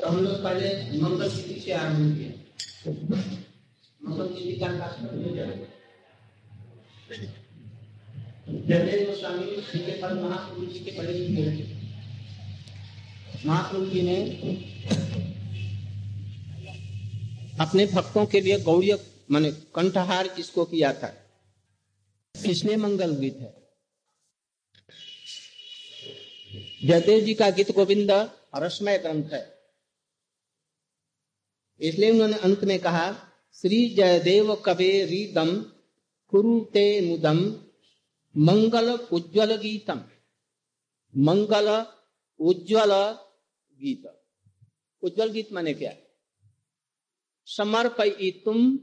तो हम लोग पहले मंगल तिथि से आरंभ किया मंगल तिथि का जयदेव गोस्वामी श्री के पद महाप्रभु जी के महाप्रभु जी ने अपने भक्तों के लिए गौड़ी माने कंठहार जिसको किया था? इसलिए मंगल गीत है जयदेव जी का गीत गोविंद रसमय ग्रंथ है। इसलिए उन्होंने अंत में कहा, श्री जयदेव कवे रीदम, कुरुते मुदम, मंगल उज्ज्वल गीतम। मंगल उज्ज्वल गीत। उज्ज्वल गीत माने क्या? समर्पयितुम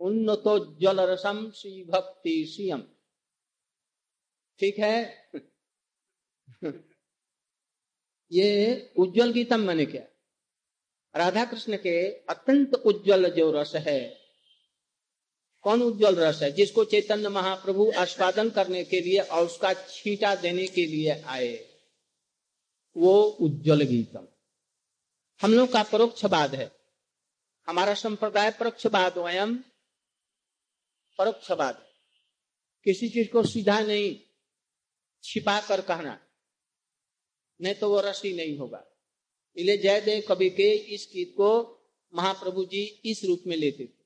उन्नतोज्वल रसम श्री भक्ति श्रियम ठीक है? ये उज्जवल गीतम माने क्या? राधा कृष्ण के अत्यंत उज्जवल जो रस है, कौन उज्जवल रस है? जिसको चैतन्य महाप्रभु आस्वादन करने के लिए और उसका छीटा देने के लिए आए, वो उज्जवल गीतम। हम लोग का परोक्षवाद है। हमारा संप्रदाय परोक्षवाद वयम परोक्षवाद किसी चीज़ को सीधा नहीं छिपा कर कहना, नहीं तो वो रस ही नहीं होगा। इसलिए जयदेव कवि के इस गीत को महाप्रभु जी इस रूप में लेते थे।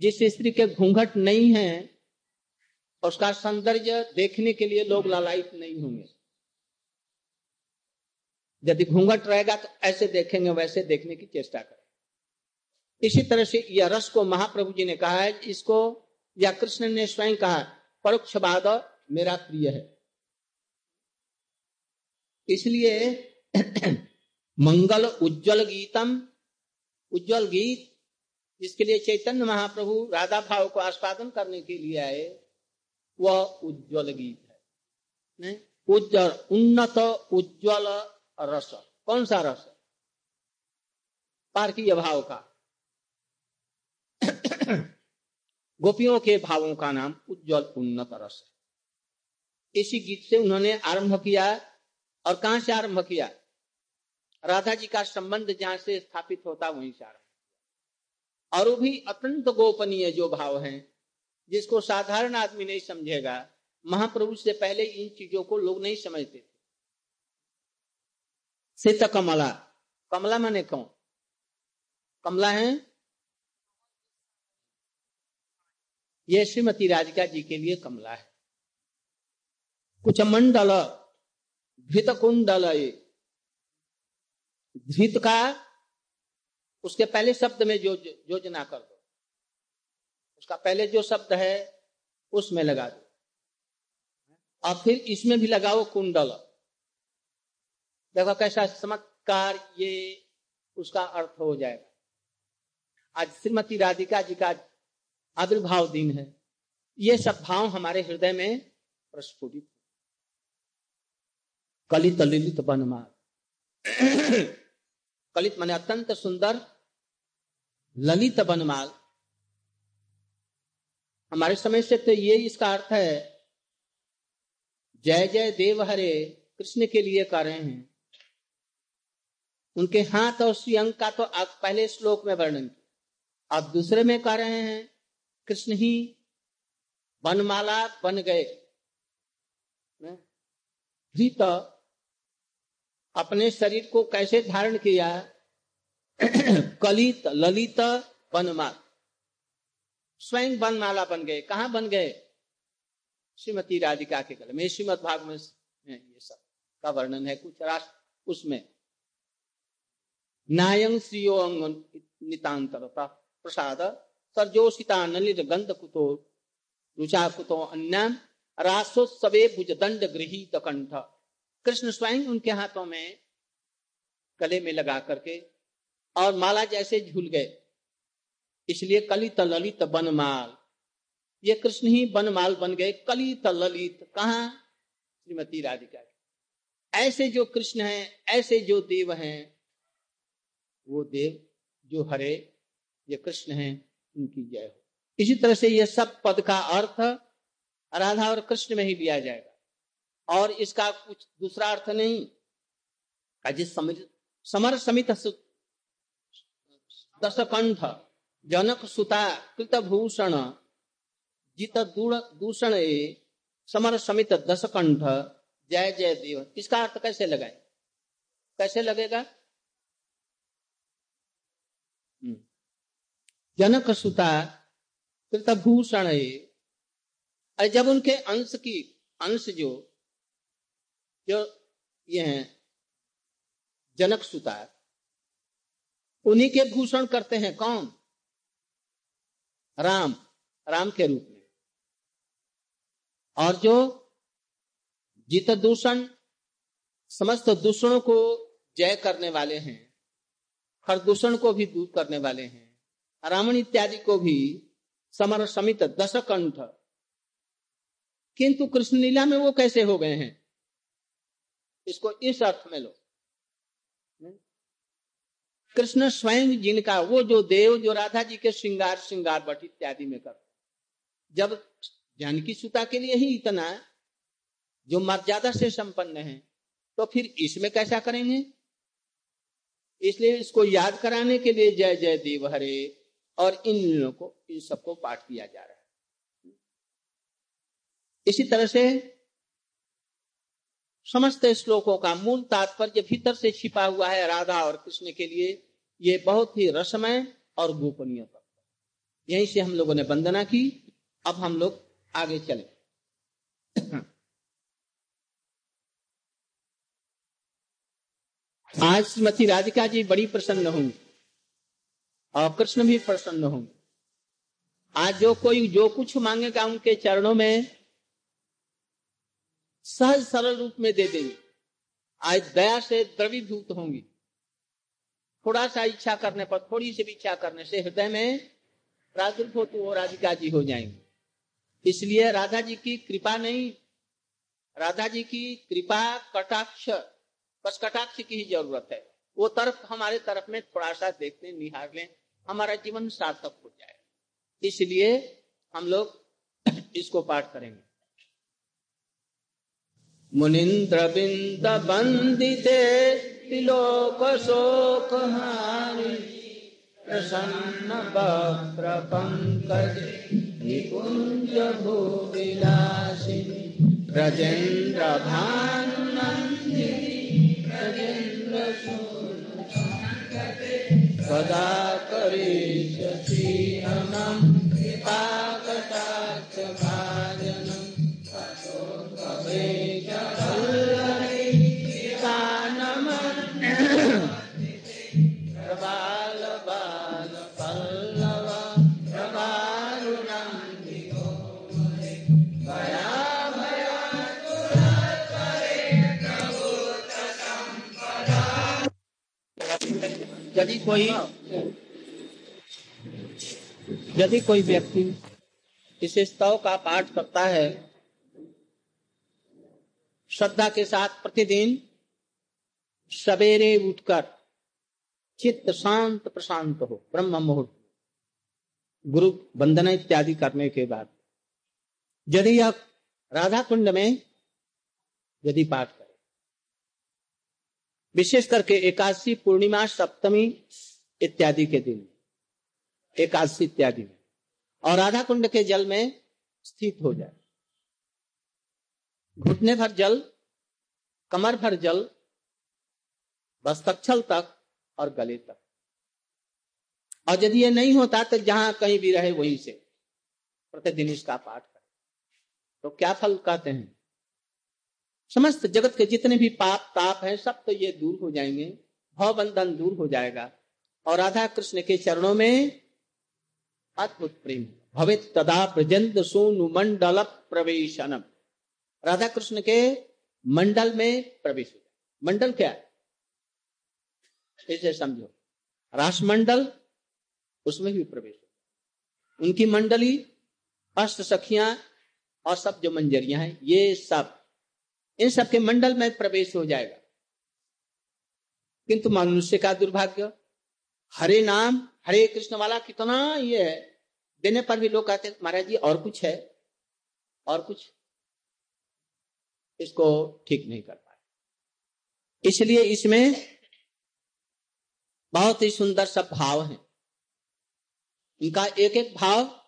जिस स्त्री के घूंघट नहीं है, उसका सौंदर्य देखने के लिए लोग लालायित नहीं होंगे। यदि घूंघट रहेगा तो ऐसे देखेंगे, वैसे देखने की चेष्टा करें। इसी तरह से यह रस को महाप्रभु जी ने कहा है, इसको या कृष्ण ने स्वयं कहा परोक्षवाद मेरा प्रिय है। इसलिए मंगल उज्जवल गीतम। उज्जवल गीत, जिसके लिए चैतन्य महाप्रभु राधा भाव को आस्वादन करने के लिए आए, वह उज्जवल गीत है। उज्जवल, उन्नत उज्जवल रस। कौन सा रस? पार्थिव भाव का। गोपियों के भावों का नाम उज्जवल, उन्नत रस है। इसी गीत से उन्होंने आरंभ किया और कहाँ से आरंभ किया? राधा जी का संबंध जहाँ से स्थापित होता वहीं से आरंभ और भी अत्यंत गोपनीय जो भाव है, जिसको साधारण आदमी नहीं समझेगा। महाप्रभु से पहले इन चीज़ों को लोग नहीं समझते थे। सीत कमला। कमला माने कौन? कमला है? ये श्रीमती राधिका जी के लिए कमला है। कुछ मंडल धृत कुंडल धृत का, उसके पहले शब्द में जो योजना कर दो। उसका पहले जो शब्द है, उसमें लगा दो। और फिर इसमें भी लगाओ कुंडल। देखो कैसा चमत्कार ये, उसका अर्थ हो जाएगा। आज श्रीमती राधिका जी का आविर्भाव दिन है। ये सब भाव हमारे हृदय में प्रस्फुटित कलित ललित बनमाल कलित माने अत्यंत सुंदर, ललित बनमाल। हमारे समय से तो ये इसका अर्थ है, जय जय देव हरे, कृष्ण के लिए कर रहे हैं। उनके हाथ और श्रीअंग का तो आप पहले श्लोक में वर्णन किया। अब दूसरे में कह रहे हैं, कृष्ण ही बनमाला बन गए। अपने शरीर को कैसे धारण किया? कलित, ललित बनमाल स्वयं बनमाला बन गए। कहा बन गए? श्रीमती राधिका के गले में। श्रीमद भाग में ये सब का वर्णन है कुछ राष्ट्र उसमें। नायं श्रियो नितांतरता प्रसाद सर्जोषिता नलित गंध कुतो रुचा कुतो अन्य रासोत्सवे भुज दंड गृहित कंठ कृष्ण स्वयं उनके हाथों में गले में लगा करके और माला जैसे झूल गए। इसलिए कलित ललित बनमाल। ये कृष्ण ही बनमाल बन गए। कलित ललित कहा? श्रीमती राधिका ऐसे जो कृष्ण हैं, ऐसे जो देव हैं, वो देव जो हरे, ये कृष्ण हैं, उनकी जय हो। इसी तरह से ये सब पद का अर्थ राधा और कृष्ण में ही लिया जाएगा। और इसका कुछ दूसरा अर्थ नहीं। जिस समर समित दशकंठ, जनक सुता कृत भूषण जित दूषण समर समित दशकंठ, जय जय देव। इसका अर्थ कैसे लगाए? कैसे लगेगा? हम्म। जनक सुता कृत भूषण जब उनके अंश की अंश जो जो ये हैं, जनक सुता उन्हीं के भूषण करते हैं कौन? राम राम के रूप में। और जो जित दूषण, समस्त दूषणों को जय करने वाले हैं, हर दूषण को भी दूर करने वाले हैं, रावण इत्यादि को भी समर समित दस कंठ किंतु कृष्ण लीला में वो कैसे हो गए हैं? इसको इस अर्थ में लो। कृष्ण स्वयं जिनका, वो जो देव, जो राधा जी के श्रृंगार श्रृंगार बट इत्यादि में कर। जब जानकी सुता के लिए ही इतना जो मर्यादा से संपन्न है तो फिर इसमें कैसा करेंगे? इसलिए इसको याद कराने के लिए जय जय देव हरे, और इन को, इन सबको पाठ किया जा रहा है। इसी तरह से समस्त श्लोकों का मूल तात्पर्य भीतर से छिपा हुआ है राधा और कृष्ण के लिए। ये बहुत ही रसमय और गोपनीय यहीं से हम लोगों ने वंदना की। अब हम लोग आगे चले। आज श्रीमती राधिका जी बड़ी प्रसन्न होंगी और कृष्ण भी प्रसन्न होंगे। आज जो कोई जो कुछ मांगेगा उनके चरणों में सहज सरल रूप में दे देंगे। आज दया से द्रवीभूत होंगी। थोड़ा सा इच्छा करने पर, थोड़ी सी भी इच्छा करने से हृदय में प्रादुर्भूत वो राधिका जी हो जाएँगे। इसलिए राधा जी की कृपा नहीं राधा जी की कृपा कटाक्ष बस कटाक्ष की ही ज़रूरत है। वो तरफ़ हमारे तरफ़ में थोड़ा सा देखते निहार लें, हमारा जीवन सार्थक हो जाए। इसलिए हम लोग इसको पाठ करेंगे। मुनिंद्र बिंद बंदिते तिलोक शोक हारि प्रसन्न वक्र पंकज निकुंज भूविलासिनी ब्रजेन्द्र भानुनंदिनी ब्रजेन्द्र सदा करिष्यसि अनं कृपाकटाक्ष कोई यदि कोई व्यक्ति स्तव का पाठ करता है, श्रद्धा के साथ प्रतिदिन सवेरे उठकर चित्त शांत प्रशांत हो, ब्रह्म मुहूर्त, गुरु वंदना इत्यादि करने के बाद, यदि आप राधा कुंड में यदि पाठ करें विशेष करके एकादशी पूर्णिमा, सप्तमी इत्यादि के दिन। एकादशी इत्यादि में। और राधा कुंड के जल में स्थित हो जाए। घुटने भर जल, कमर भर जल, बस्तक्षल तक और गले तक। और यदि ये नहीं होता तो जहाँ कहीं भी रहे वहीं से। प्रतिदिन इसका पाठ करें। तो क्या फल कहते हैं? समस्त जगत के जितने भी पाप, ताप हैं, सब तो ये दूर हो जाएँगे। भव बंधन दूर हो जाएगा। और राधा कृष्ण के चरणों में अद्भुत प्रेम। भवित तदा प्रजंत सोनु मंडल प्रवेशनम। राधा कृष्ण के मंडल में प्रवेश हो जाए। मंडल क्या है? इसे समझो। राष्ट्रमंडल उसमें भी प्रवेश हो उनकी मंडली, अष्ट सखियाँ और सब जो मंजरियाँ हैं, ये सब इन सब के मंडल में प्रवेश हो जाएगा। किंतु मनुष्य का दुर्भाग्य, हरे नाम, हरे कृष्ण वाला कितना ये है। देने पर भी लोग कहते महाराज जी, और कुछ है? और कुछ? इसको ठीक नहीं कर पाए। इसलिए इसमें बहुत ही सुंदर सब भाव हैं। इनका एक एक भाव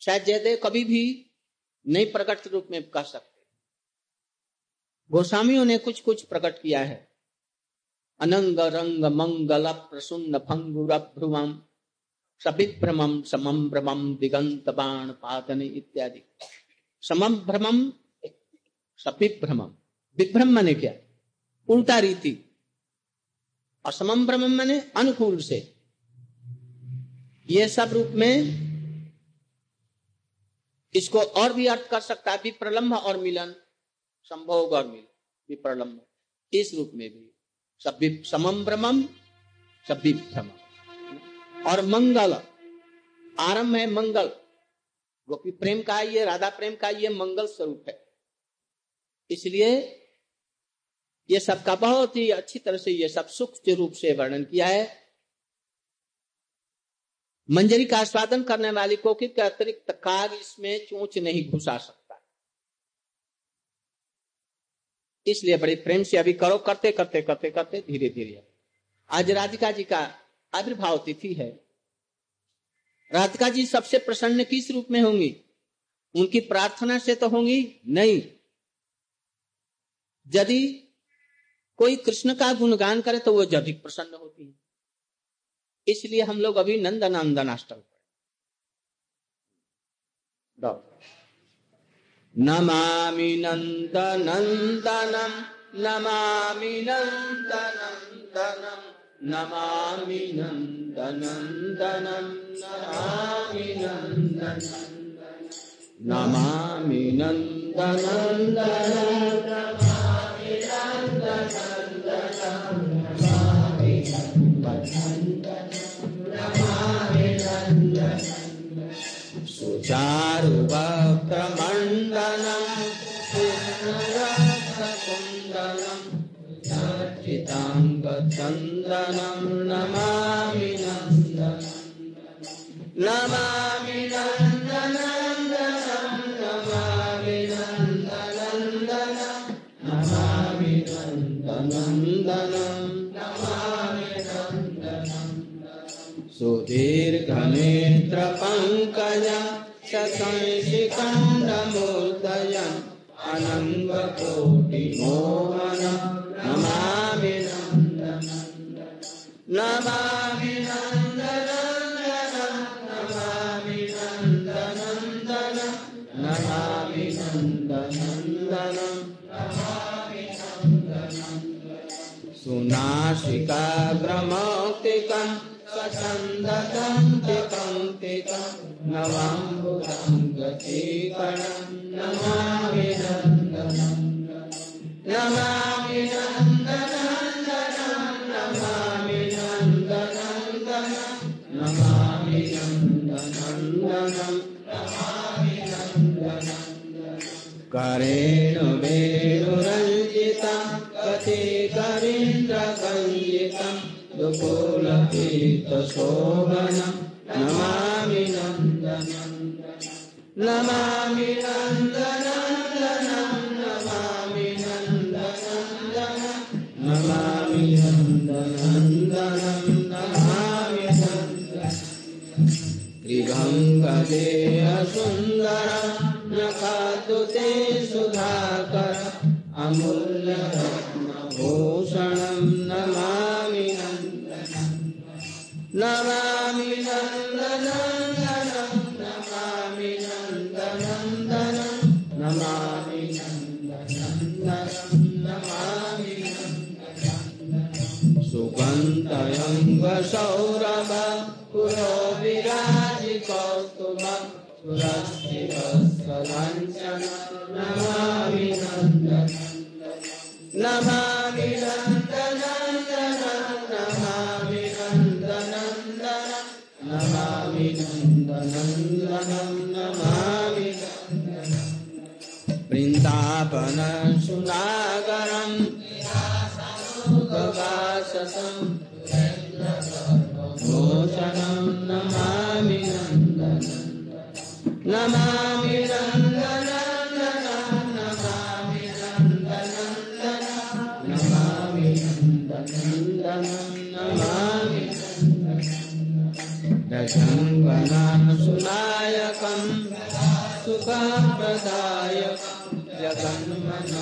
शायद जयदेव कभी भी नहीं प्रकट रूप में कह सकते। गोस्वामियों ने कुछ कुछ प्रकट किया है। अनंग रंग मंगल प्रसुन्न भंगुर भ्रुवम सविभ्रमम समम भ्रमम दिगंत बाण पातन इत्यादि। समम भ्रमम सविभ्रमम विभ्रम माने क्या? उल्टा रीति। और समम भ्रमम माने अनुकूल से। ये सब रूप में इसको और भी अर्थ कर सकता है विप्रलम्ब और मिलन। संभोग और विप्रलम्ब इस रूप में भी। सब समम भ्रमम सब विभ्रम और मंगल, आरंभ है मंगल। गोपी प्रेम का ये राधा प्रेम का ये मंगल स्वरूप है। इसलिए ये सबका बहुत ही अच्छी तरह से ये सब सूक्ष्म रूप से वर्णन किया है। मंजरी का आस्वादन करने वाली कोकिल के अतिरिक्त काग इसमें चोच नहीं घुसा सकता। इसलिए बड़े प्रेम से अभी करो, करते करते करते करते, धीरे धीरे। आज राधिका जी का आविर्भाव तिथि है। राधिका जी सबसे प्रसन्न किस रूप में होंगी? उनकी प्रार्थना से तो होंगी? नहीं। यदि कोई कृष्ण का गुणगान करे तो वो अधिक प्रसन्न होती है। इसलिए हम लोग अभी नंद नंदन अष्टम नमामि नंद नंदनम नमामि नंद नंदनम नमामि नंद नंदनम नमामि नंद नमामि नंद नवाङ्गनं नमामि नन्दनं नमामि नन्दनन्दनं नमामि न करेणु वेणुरञ्जितारेन्द्रिता दुपोलीत शोभनम् नमामि नन्दनं नमामि नन्दनन्दनं नमामि नन्दनन्दनं नमामि नन्दनन्दनं नमामि त्रिभङ्गदेहसुन्दरं नखादुते सुधाकर अमूल्यरत्नभूषणं नमामि सुगन्धयङ्गसौरभ पुरो विराजिकौस्तुभं सुरस्थिरस्वलाञ्छन नमामि नन्दनं नमामि प्रवासतं भोजनं नमामि नन्दनं नमामि नन्दनन्दनं नमामि नन्दनन्दनं नमामि नन्दनन्दनं नमामि जङ्गनाशुनायकं सुखप्रदायकं जगन्मन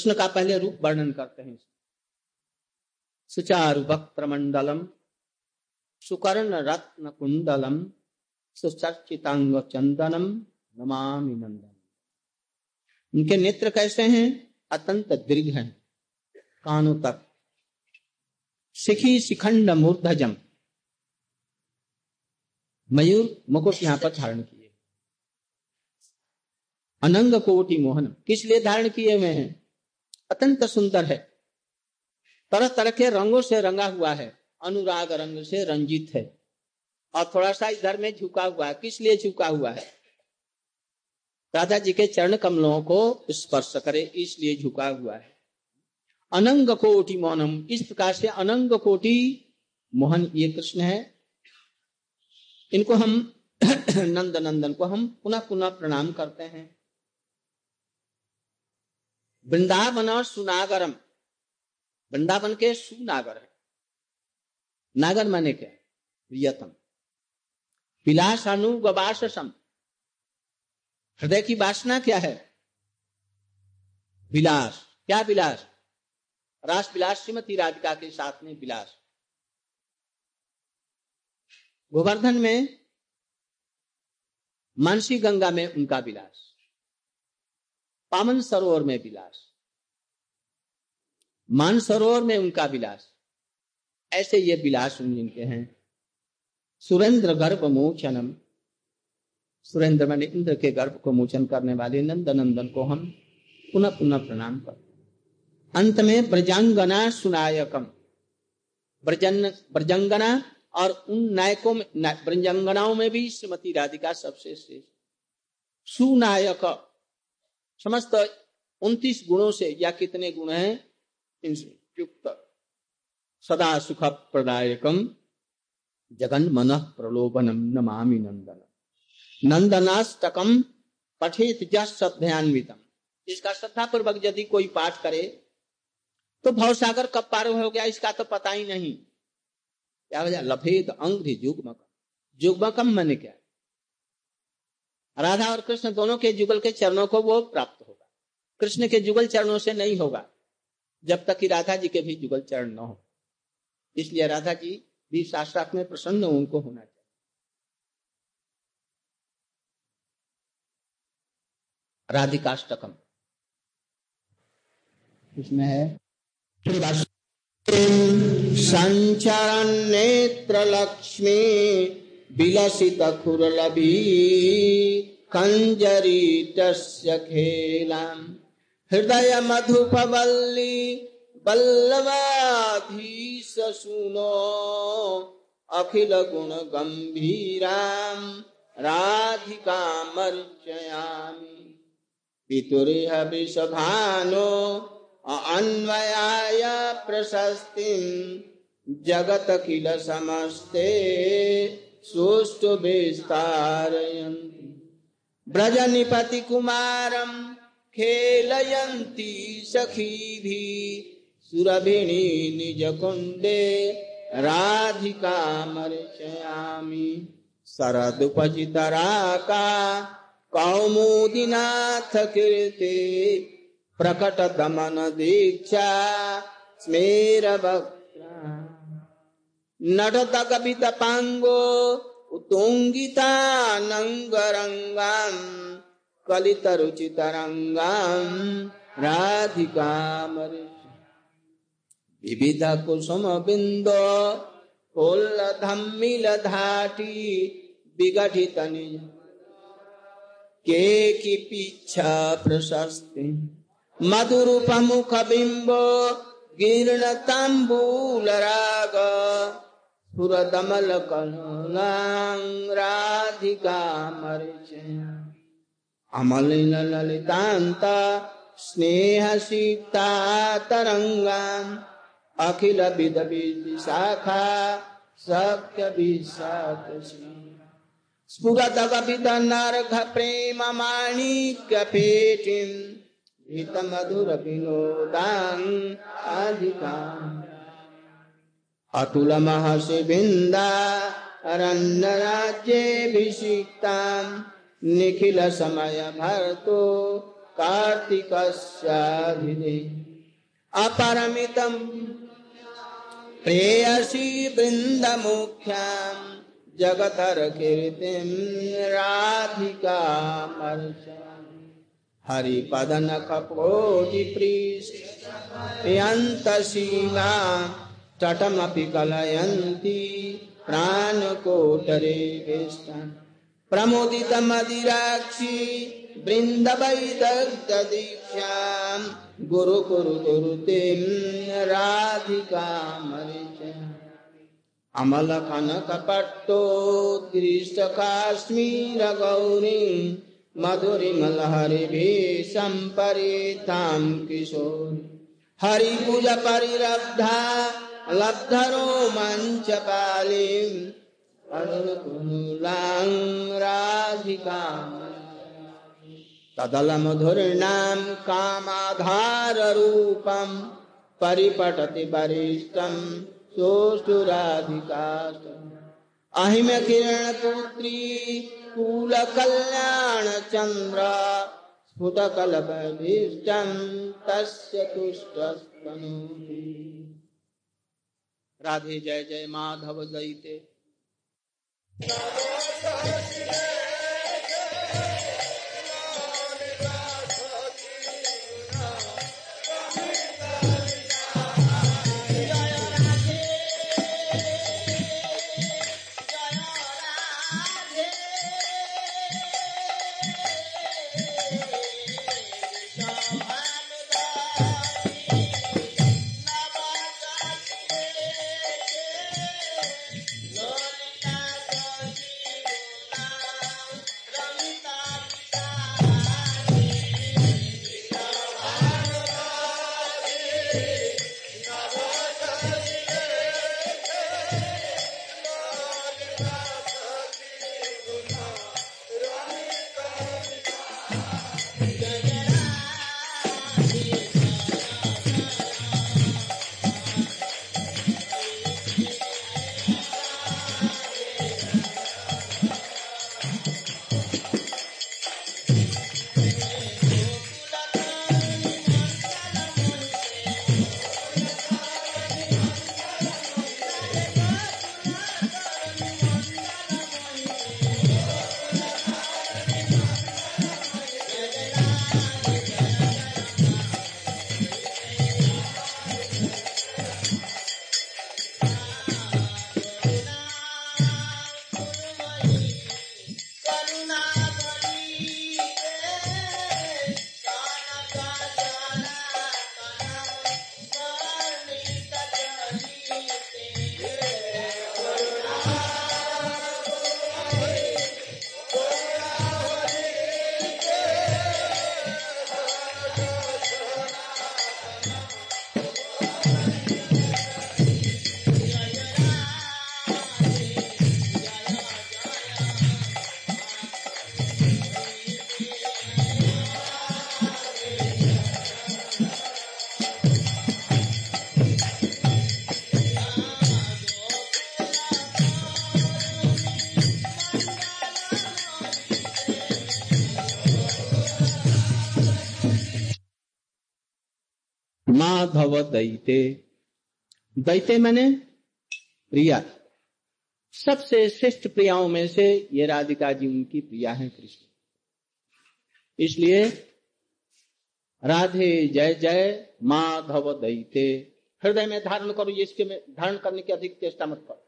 कृष्ण का पहले रूप वर्णन करते हैं सुचारु वक्त्र मंडलम सुकर्ण रत्न कुंडलम सुचर्चितांग चंदनम नमामि नंदन उनके नेत्र कैसे हैं? अत्यंत दीर्घ हैं, कानों तक। शिखी शिखंड मूर्धजम मयूर मुकुट यहाँ पर धारण किए। अनंग कोटि मोहन किस लिए धारण किए हुए हैं? अत्यंत सुंदर है। तरह तरह के रंगों से रंगा हुआ है। अनुराग रंग से रंजित है। और थोड़ा सा इधर में झुका हुआ है। किस लिए झुका हुआ है? राधा जी के चरण कमलों को स्पर्श करे इसलिए झुका हुआ है। अनंग कोटि मोहनम। इस प्रकार से अनंग कोटि मोहन ये कृष्ण है। इनको हम नंद नंदन को हम पुनः पुनः प्रणाम करते हैं। वृंदावन और सुनागरम। वृंदावन के सुनागर है नागर माने क्या? प्रियतम। विलास अनुगवासम हृदय की वासना क्या है? विलास। क्या विलास? रास विलास श्रीमती राधिका के साथ में विलास। गोवर्धन में मानसी गंगा में उनका विलास। पावन सरोवर में विलास। मान सरोवर में उनका विलास। ऐसे ये विलास जिनके हैं। सुरेंद्र गर्भ मोचनम सुरेंद्र मैंने इंद्र के गर्भ को मोचन करने वाले नंद नंदन को हम पुनः पुनः प्रणाम कर अंत में ब्रजांगना सुनायकम। ब्रजन, ब्रजंगना और उन नायकों में, ब्रजंगनाओं में भी श्रीमती राधिका सबसे श्रेष्ठ। सुनायक समस्त उन्तीस गुणों से या कितने गुण हैं? युक्त। सदा सुख प्रदायकम जगन मन प्रलोभनम नमामि नंदन नंदनाष्टकम पठित जध्यान्वितम इसका श्रद्धा पूर्वक यदि कोई पाठ करे तो भवसागर कब पार हो गया, इसका तो पता ही नहीं। क्या वजह? लफेद अंग्री जुग्मकम जुग्मकम मैंने क्या? राधा और कृष्ण दोनों के जुगल के चरणों को वो प्राप्त होगा। कृष्ण के जुगल चरणों से नहीं होगा, जब तक कि राधा जी के भी जुगल चरण न हो। इसलिए राधा जी भी शास्त्रार्थ में प्रसन्न उनको होना चाहिए। राधिकाष्टकम। इसमें है संचरण नेत्र लक्ष्मी विलसित खुरलभी कञ्जरीटस्य खेलाम्। हृदय मधुपवल्ली बल्लवाधीश सुनो अखिल गुण गंभीराम राधिकामर्चयामि। पितुरिह विषभानो अन्वयाय प्रशस्ति जगत किल समस्ते सुष्टु विस्तारयन्ति। ब्रजनिपति कुमारम खेलयन्ति सखीभिः सुरभिणी निज कुंडे राधिका मर्चयामि शरदुपचितराका कौमुदीनाथ कीर्ति, प्रकट दमन दीक्षा, स्मेर नटत कवित पांगो उत्तुंगिता नंगरंगाम कलित रुचितरंगाम राधिका विविध कुसुम बिंदो फूल धम्मिल धाटी विगठित निज के की पीछा प्रशस्ति मधुरूप मुख सुरदमल राधिका मरिचे अमलिन ललितांत स्नेह सीता तरंगा अखिल विद शाखा सत्य स्फुरत कपित नर्घ प्रेम माणिक्य पेटिम हित मधुर विनोदां अधिका अतुल महर्षि बिंदा अरण्य राज्यभिषिक्तां निखिल समय भर्तो कार्तिकस्याधिदे अपरमितं प्रेयसी वृन्दमुख्यां, जगतर्कीर्तिं राधिका हरिपदनखकोटिप्रीष्यन्तशीला तटमपि कलयन्ति प्राणकोटरे वेष्टन् प्रमुदितमदिराक्षी वृन्दवैदग्धदीक्षाम् गुरु कुरु कुरुतिं राधिका मरिच। अमल कनकपट्टोत्कृष्ट काश्मीर गौरी मधुरिमलहरिभिः सम्परीतां किशोरी। हरिपूज परिरब्धा लब्धरो मञ्चपालीम् अनुकुलां राधिकाम् तदलमधुर्णां कामाधाररूपं परिपटति वरिष्ठं सोऽष्टुराधिकाष्टम् अहिम किरणपुत्री कुलकल्याणचन्द्र स्फुटकलभीष्टं तस्य तुष्टस्तनूः राधे जय जय माधव दयिते दैते। दैते मैंने प्रिया। सबसे श्रेष्ठ प्रियाओं में से ये राधिका जी उनकी प्रिया है कृष्ण। इसलिए राधे जय जय माधव दैते। हृदय में धारण करो, ये इसके में धारण करने की अधिक चेष्टा मत करो।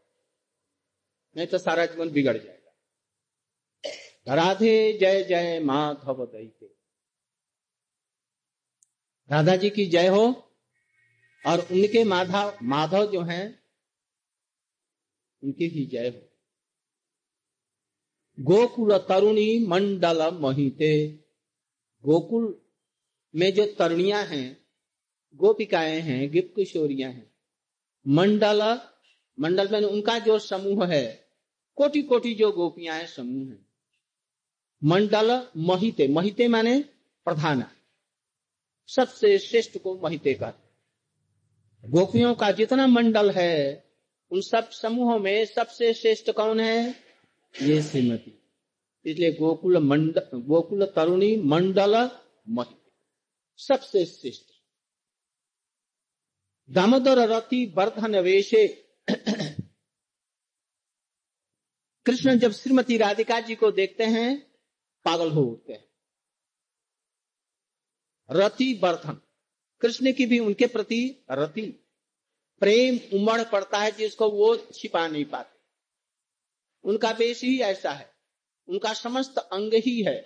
नहीं तो सारा जीवन बिगड़ जाएगा। राधे जय जय माधव दैते। राधा जी की जय हो। और उनके माधव माधव जो हैं, उनकी ही जय हो। गोकुल तरुणी मंडल महिते। गोकुल में जो तरुणियाँ हैं, गोपिकाएँ हैं गिप किशोरियाँ हैं, मंडल मंडल में उनका जो समूह है कोटि कोटि जो गोपियाँ हैं, समूह है। मंडल महिते महिते माने प्रधान। सबसे श्रेष्ठ को महिते का गोपियों का जितना मंडल है, उन सब समूहों में सबसे श्रेष्ठ कौन है? ये श्रीमती। इसलिए गोकुल मंडल गोकुल तरुणी मंडल महिते सबसे श्रेष्ठ। दामोदर रति वर्धन वेशे। कृष्ण जब श्रीमती राधिका जी को देखते हैं, पागल हो उठते हैं। रति वर्धन। कृष्ण की भी उनके प्रति रति। प्रेम उमड़ पड़ता है जिसको वो छिपा नहीं पाते। उनका वेश ही ऐसा है। उनका समस्त अंग ही है।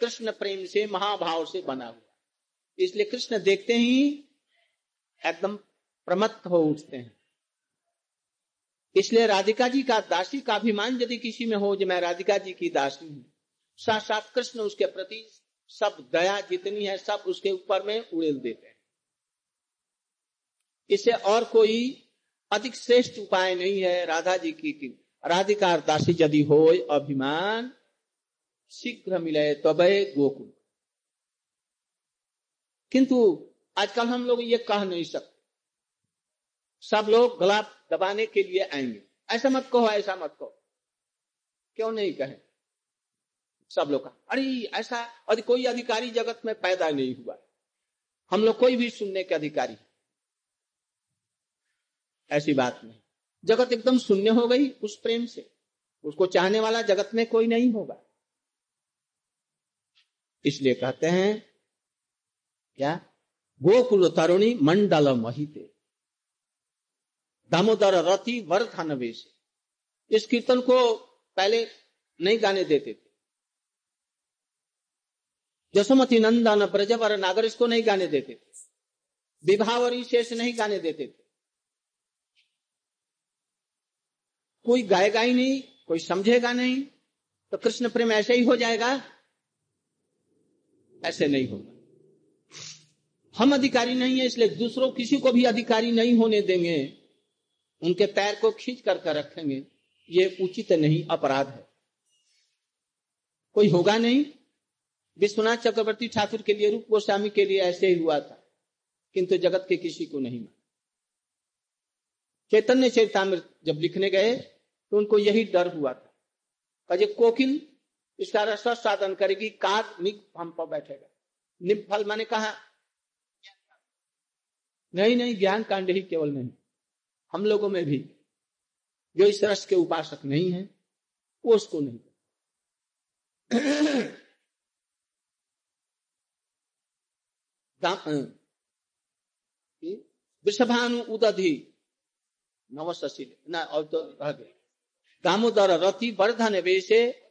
कृष्ण प्रेम से, महाभाव से बना हुआ। इसलिए कृष्ण देखते ही एकदम प्रमत्त हो उठते हैं। इसलिए राधिका जी का दासी का अभिमान यदि किसी में हो, जो मैं राधिका जी की दासी हूँ साथ साथ कृष्ण उसके प्रति सब दया जितनी है, सब उसके ऊपर में उड़ेल देते हैं। इसे और कोई अधिक श्रेष्ठ उपाय नहीं है राधा जी की, की राधिका दासी यदि हो अभिमान शीघ्र मिले तबे गोकुल। किंतु आजकल हम लोग ये कह नहीं सकते। सब लोग गला दबाने के लिए आएँगे। ऐसा मत कहो ऐसा मत कहो। क्यों नहीं कहे? सब लोग का अरे ऐसा और कोई अधिकारी जगत में पैदा नहीं हुआ। हम लोग कोई भी सुनने के अधिकारी ऐसी बात नहीं। जगत एकदम शून्य हो गई उस प्रेम से। उसको चाहने वाला जगत में कोई नहीं होगा। इसलिए कहते हैं, क्या? गोकुल तरुणी मंडल महिते। दामोदर रति वर्धन वेश इस कीर्तन को पहले नहीं गाने देते थे। जसोमती नंदन ब्रजवर नागर इसको नहीं गाने देते थे। विभावरी शेष नहीं गाने देते थे। कोई गाएगा ही नहीं, कोई समझेगा नहीं तो कृष्ण प्रेम ऐसे ही हो जाएगा। ऐसे नहीं होगा। हम अधिकारी नहीं है, इसलिए दूसरों किसी को भी अधिकारी नहीं होने देंगे। उनके पैर को खींच कर रखेंगे। ये उचित नहीं, अपराध है। कोई होगा नहीं। विश्वनाथ चक्रवर्ती ठाकुर के लिए, रूप गोस्वामी के लिए ऐसे ही हुआ था। किंतु जगत के किसी को नहीं माना। चैतन्य चैतामृत जब लिखने गए तो उनको यही डर हुआ था। कहे कोकिल इसका रस साधन करेगी कार निग हम पर बैठेगा। निफल मैंने कहा? नहीं नहीं, ज्ञान कांड ही केवल नहीं। हम लोगों में भी, जो इस रस के उपासक नहीं है, वो उसको नहीं वृषभानु उदधि नवशील ना, और तो रह गए दामोदर रथी वर्धन वेशे,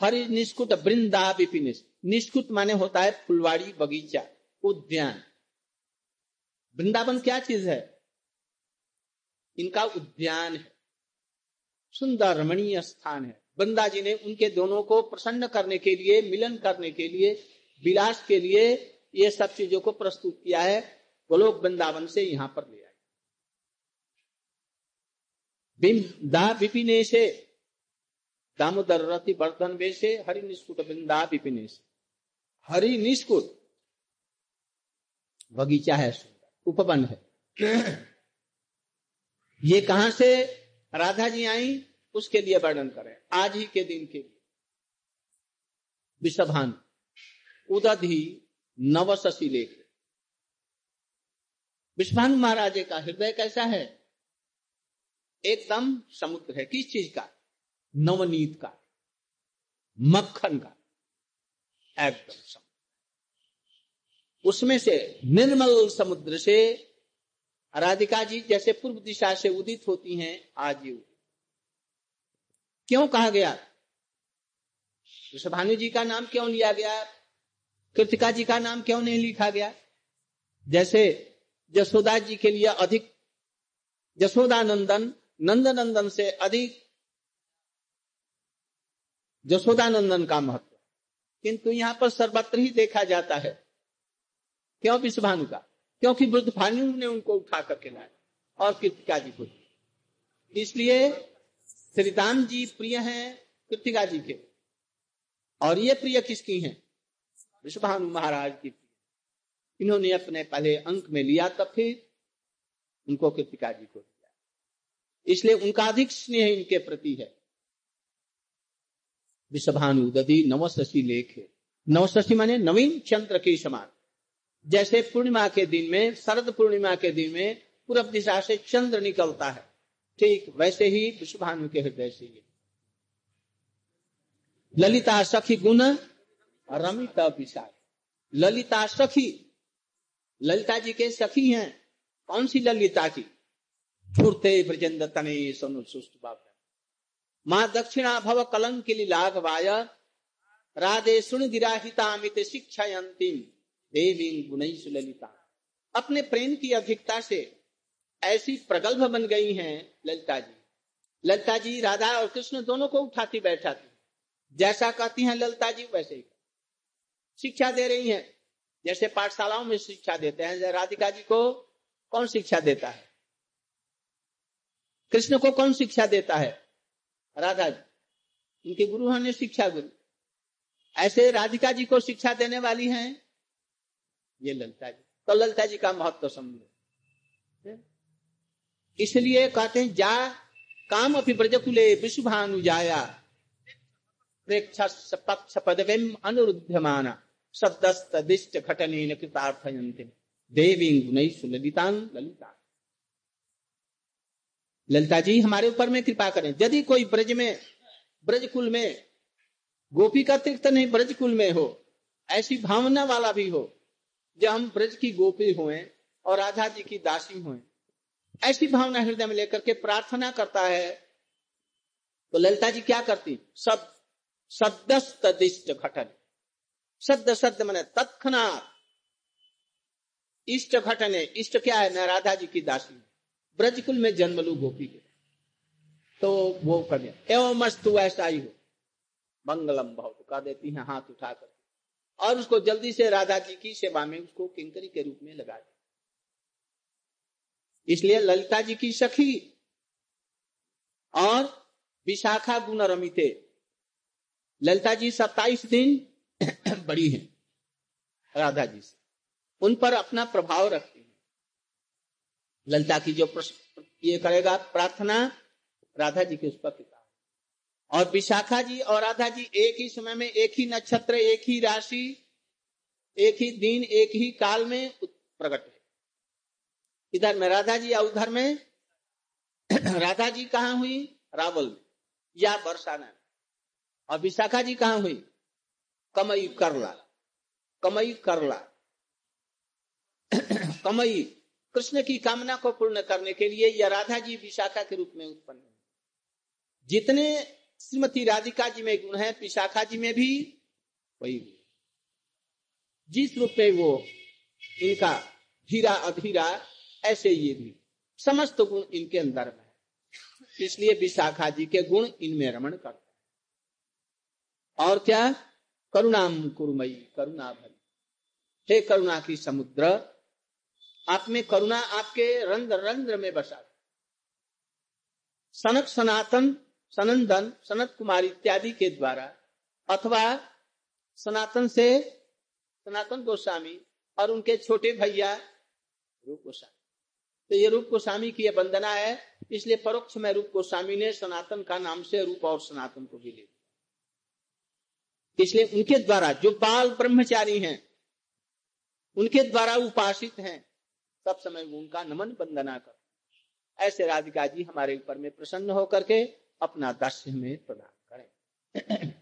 हरि निष्कुट वृंदा विपिन निष्कुट माने होता है फुलवाड़ी बगीचा, उद्यान। वृंदावन क्या चीज़ है? इनका उद्यान है। सुंदर रमणीय स्थान है। वृंदा जी ने उनके दोनों को प्रसन्न करने के लिए, मिलन करने के लिए, विलास के लिए ये सब चीज़ों को प्रस्तुत किया है। गोलोक वृंदावन से यहाँ पर ले दा विपिने से दामोदर रति वर्धन वेशे हरि निष्कुट बिंदा विपिने से हरि निष्कुट, बगीचा है, उपवन है। ये कहा से राधा जी आई? उसके लिए वर्णन करें। आज ही के दिन के लिए। विषभान, उदधि नवशि लेख। विश्वान महाराजे का हृदय कैसा है? एकदम समुद्र है। किस चीज़ का? नवनीत का। मक्खन का। एकदम समुद्र। उसमें से निर्मल समुद्र से राधिका जी जैसे पूर्व दिशा से उदित होती हैं आज ये क्यों कहा गया? भानु जी का नाम क्यों लिया गया? कृतिका जी का नाम क्यों नहीं लिखा गया? जैसे जसोदा जी के लिए अधिक जसोदा नंदन नंद नंदन से अधिक जसोदा नंदन का महत्व। किंतु यहाँ पर सर्वत्र ही देखा जाता है। क्यों विश्वभानु का? क्योंकि वृद्ध भानु ने उनको उठा करके लाया और कृतिका जी को इसलिए श्री राम जी प्रिय हैं कृतिका जी के। और ये प्रिय किसकी हैं? विश्वभानु महाराज की इन्होंने अपने पहले अंक में लिया तब फिर उनको कृतिका जी को इसलिए उनका अधिक स्नेह इनके प्रति है। विषभानु दधी नवशि लेख। नवशि माने नवीन चंद्र के समान। जैसे पूर्णिमा के दिन में, शरद पूर्णिमा के दिन में पूर्व दिशा से चंद्र निकलता है। ठीक वैसे ही विश्वभानु के हृदय से ललिता सखी गुण, रमिता विशाल। ललिता सखी, ललिता जी के सखी हैं। कौन सी ललिता की सुष्ट बाप माँ दक्षिणा भव कलंक लाघवाय राधे सुन गिराहितामित शिक्षायंतिम देवी गुण ललिता अपने प्रेम की अधिकता से ऐसी प्रगल्भ बन गई हैं ललिता जी। ललिता जी, राधा और कृष्ण दोनों को उठाती बैठाती। जैसा कहती हैं ललिता जी, वैसे ही। शिक्षा दे रही हैं। जैसे पाठशालाओं में शिक्षा देते हैं। राधिका जी को कौन शिक्षा देता है? कृष्ण को कौन शिक्षा देता है? राधा जी। इनके गुरु हैं शिक्षा गुरु। ऐसे राधिका जी को शिक्षा देने वाली हैं? ये ललिता जी। तो ललिता जी का महत्व तो समझो। इसलिए कहते हैं, जा काम अपनी ब्रजकुले विश्वभानु जाया पक्ष पदवीम अनुरुध्यमाना। सदस्त दिष्ट घटने देवी गुण ललिता ललिता ललिता जी, हमारे ऊपर में कृपा करें। यदि कोई ब्रज में, ब्रज कुल में, गोपी का तीर्थ नहीं, ब्रज कुल में हो, ऐसी भावना वाला भी हो जो हम ब्रज की गोपी हुए और राधा जी की दासी हुए, ऐसी भावना हृदय में लेकर के प्रार्थना करता है तो ललिता जी क्या करती? सब, सदस्त घटन। सद्य सद्य मैंने तत्नाथ इष्ट घटने, इष्ट क्या है? न राधा जी की दासी ब्रजकुल में जन्म लू गोपी के। तो वो कर एवं मस्त ऐसा ही। हो मंगलम बहुत कह देती है, हाथ उठाकर। और उसको जल्दी से राधा जी की सेवा में उसको किंकरी के रूप में लगा दिया। इसलिए ललिता जी की सखी और विशाखा गुण रमिते। ललिता जी सत्ताईस दिन बड़ी हैं राधा जी से। उन पर अपना प्रभाव रखती है ललिता की जो ये करेगा प्रार्थना राधा जी के उस पर और विशाखा जी और राधा जी एक ही समय में एक ही नक्षत्र, एक ही राशि, एक ही दिन, एक ही काल में प्रकट है। इधर में राधा जी या उधर में? राधा जी कहा हुई? रावल में, या बरसाना में। और विशाखा जी कहा हुई? कमई करला कमई करला। कमई कृष्ण की कामना को पूर्ण करने के लिए यह राधा जी विशाखा के रूप में उत्पन्न जितने श्रीमती राधिका जी में गुण है, विशाखा जी में भी वही जिस रूप में वो इनका धीरा अधीरा, ऐसे ये भी, समस्त गुण इनके अंदर में है। इसलिए विशाखा जी के गुण इनमें रमण करते हैं। और क्या? करुणाम कुरुमयी करुणा भरी हे करुणा की समुद्र आप में करुणा आपके रंध्र रंध्र में बसा। सनक सनातन, सनंदन, सनत कुमार इत्यादि के द्वारा, अथवा सनातन से सनातन गोस्वामी और उनके छोटे भैया रूप गोस्वामी। तो ये रूप गोस्वामी की यह वंदना है, इसलिए परोक्ष में रूप गोस्वामी ने सनातन का नाम से रूप और सनातन को भी ले इसलिए उनके द्वारा जो बाल ब्रह्मचारी हैं, उनके द्वारा उपासित हैं सब समय उनका नमन वंदना करो। ऐसे राधिका जी हमारे ऊपर में प्रसन्न होकर के अपना दर्श में प्रदान करें।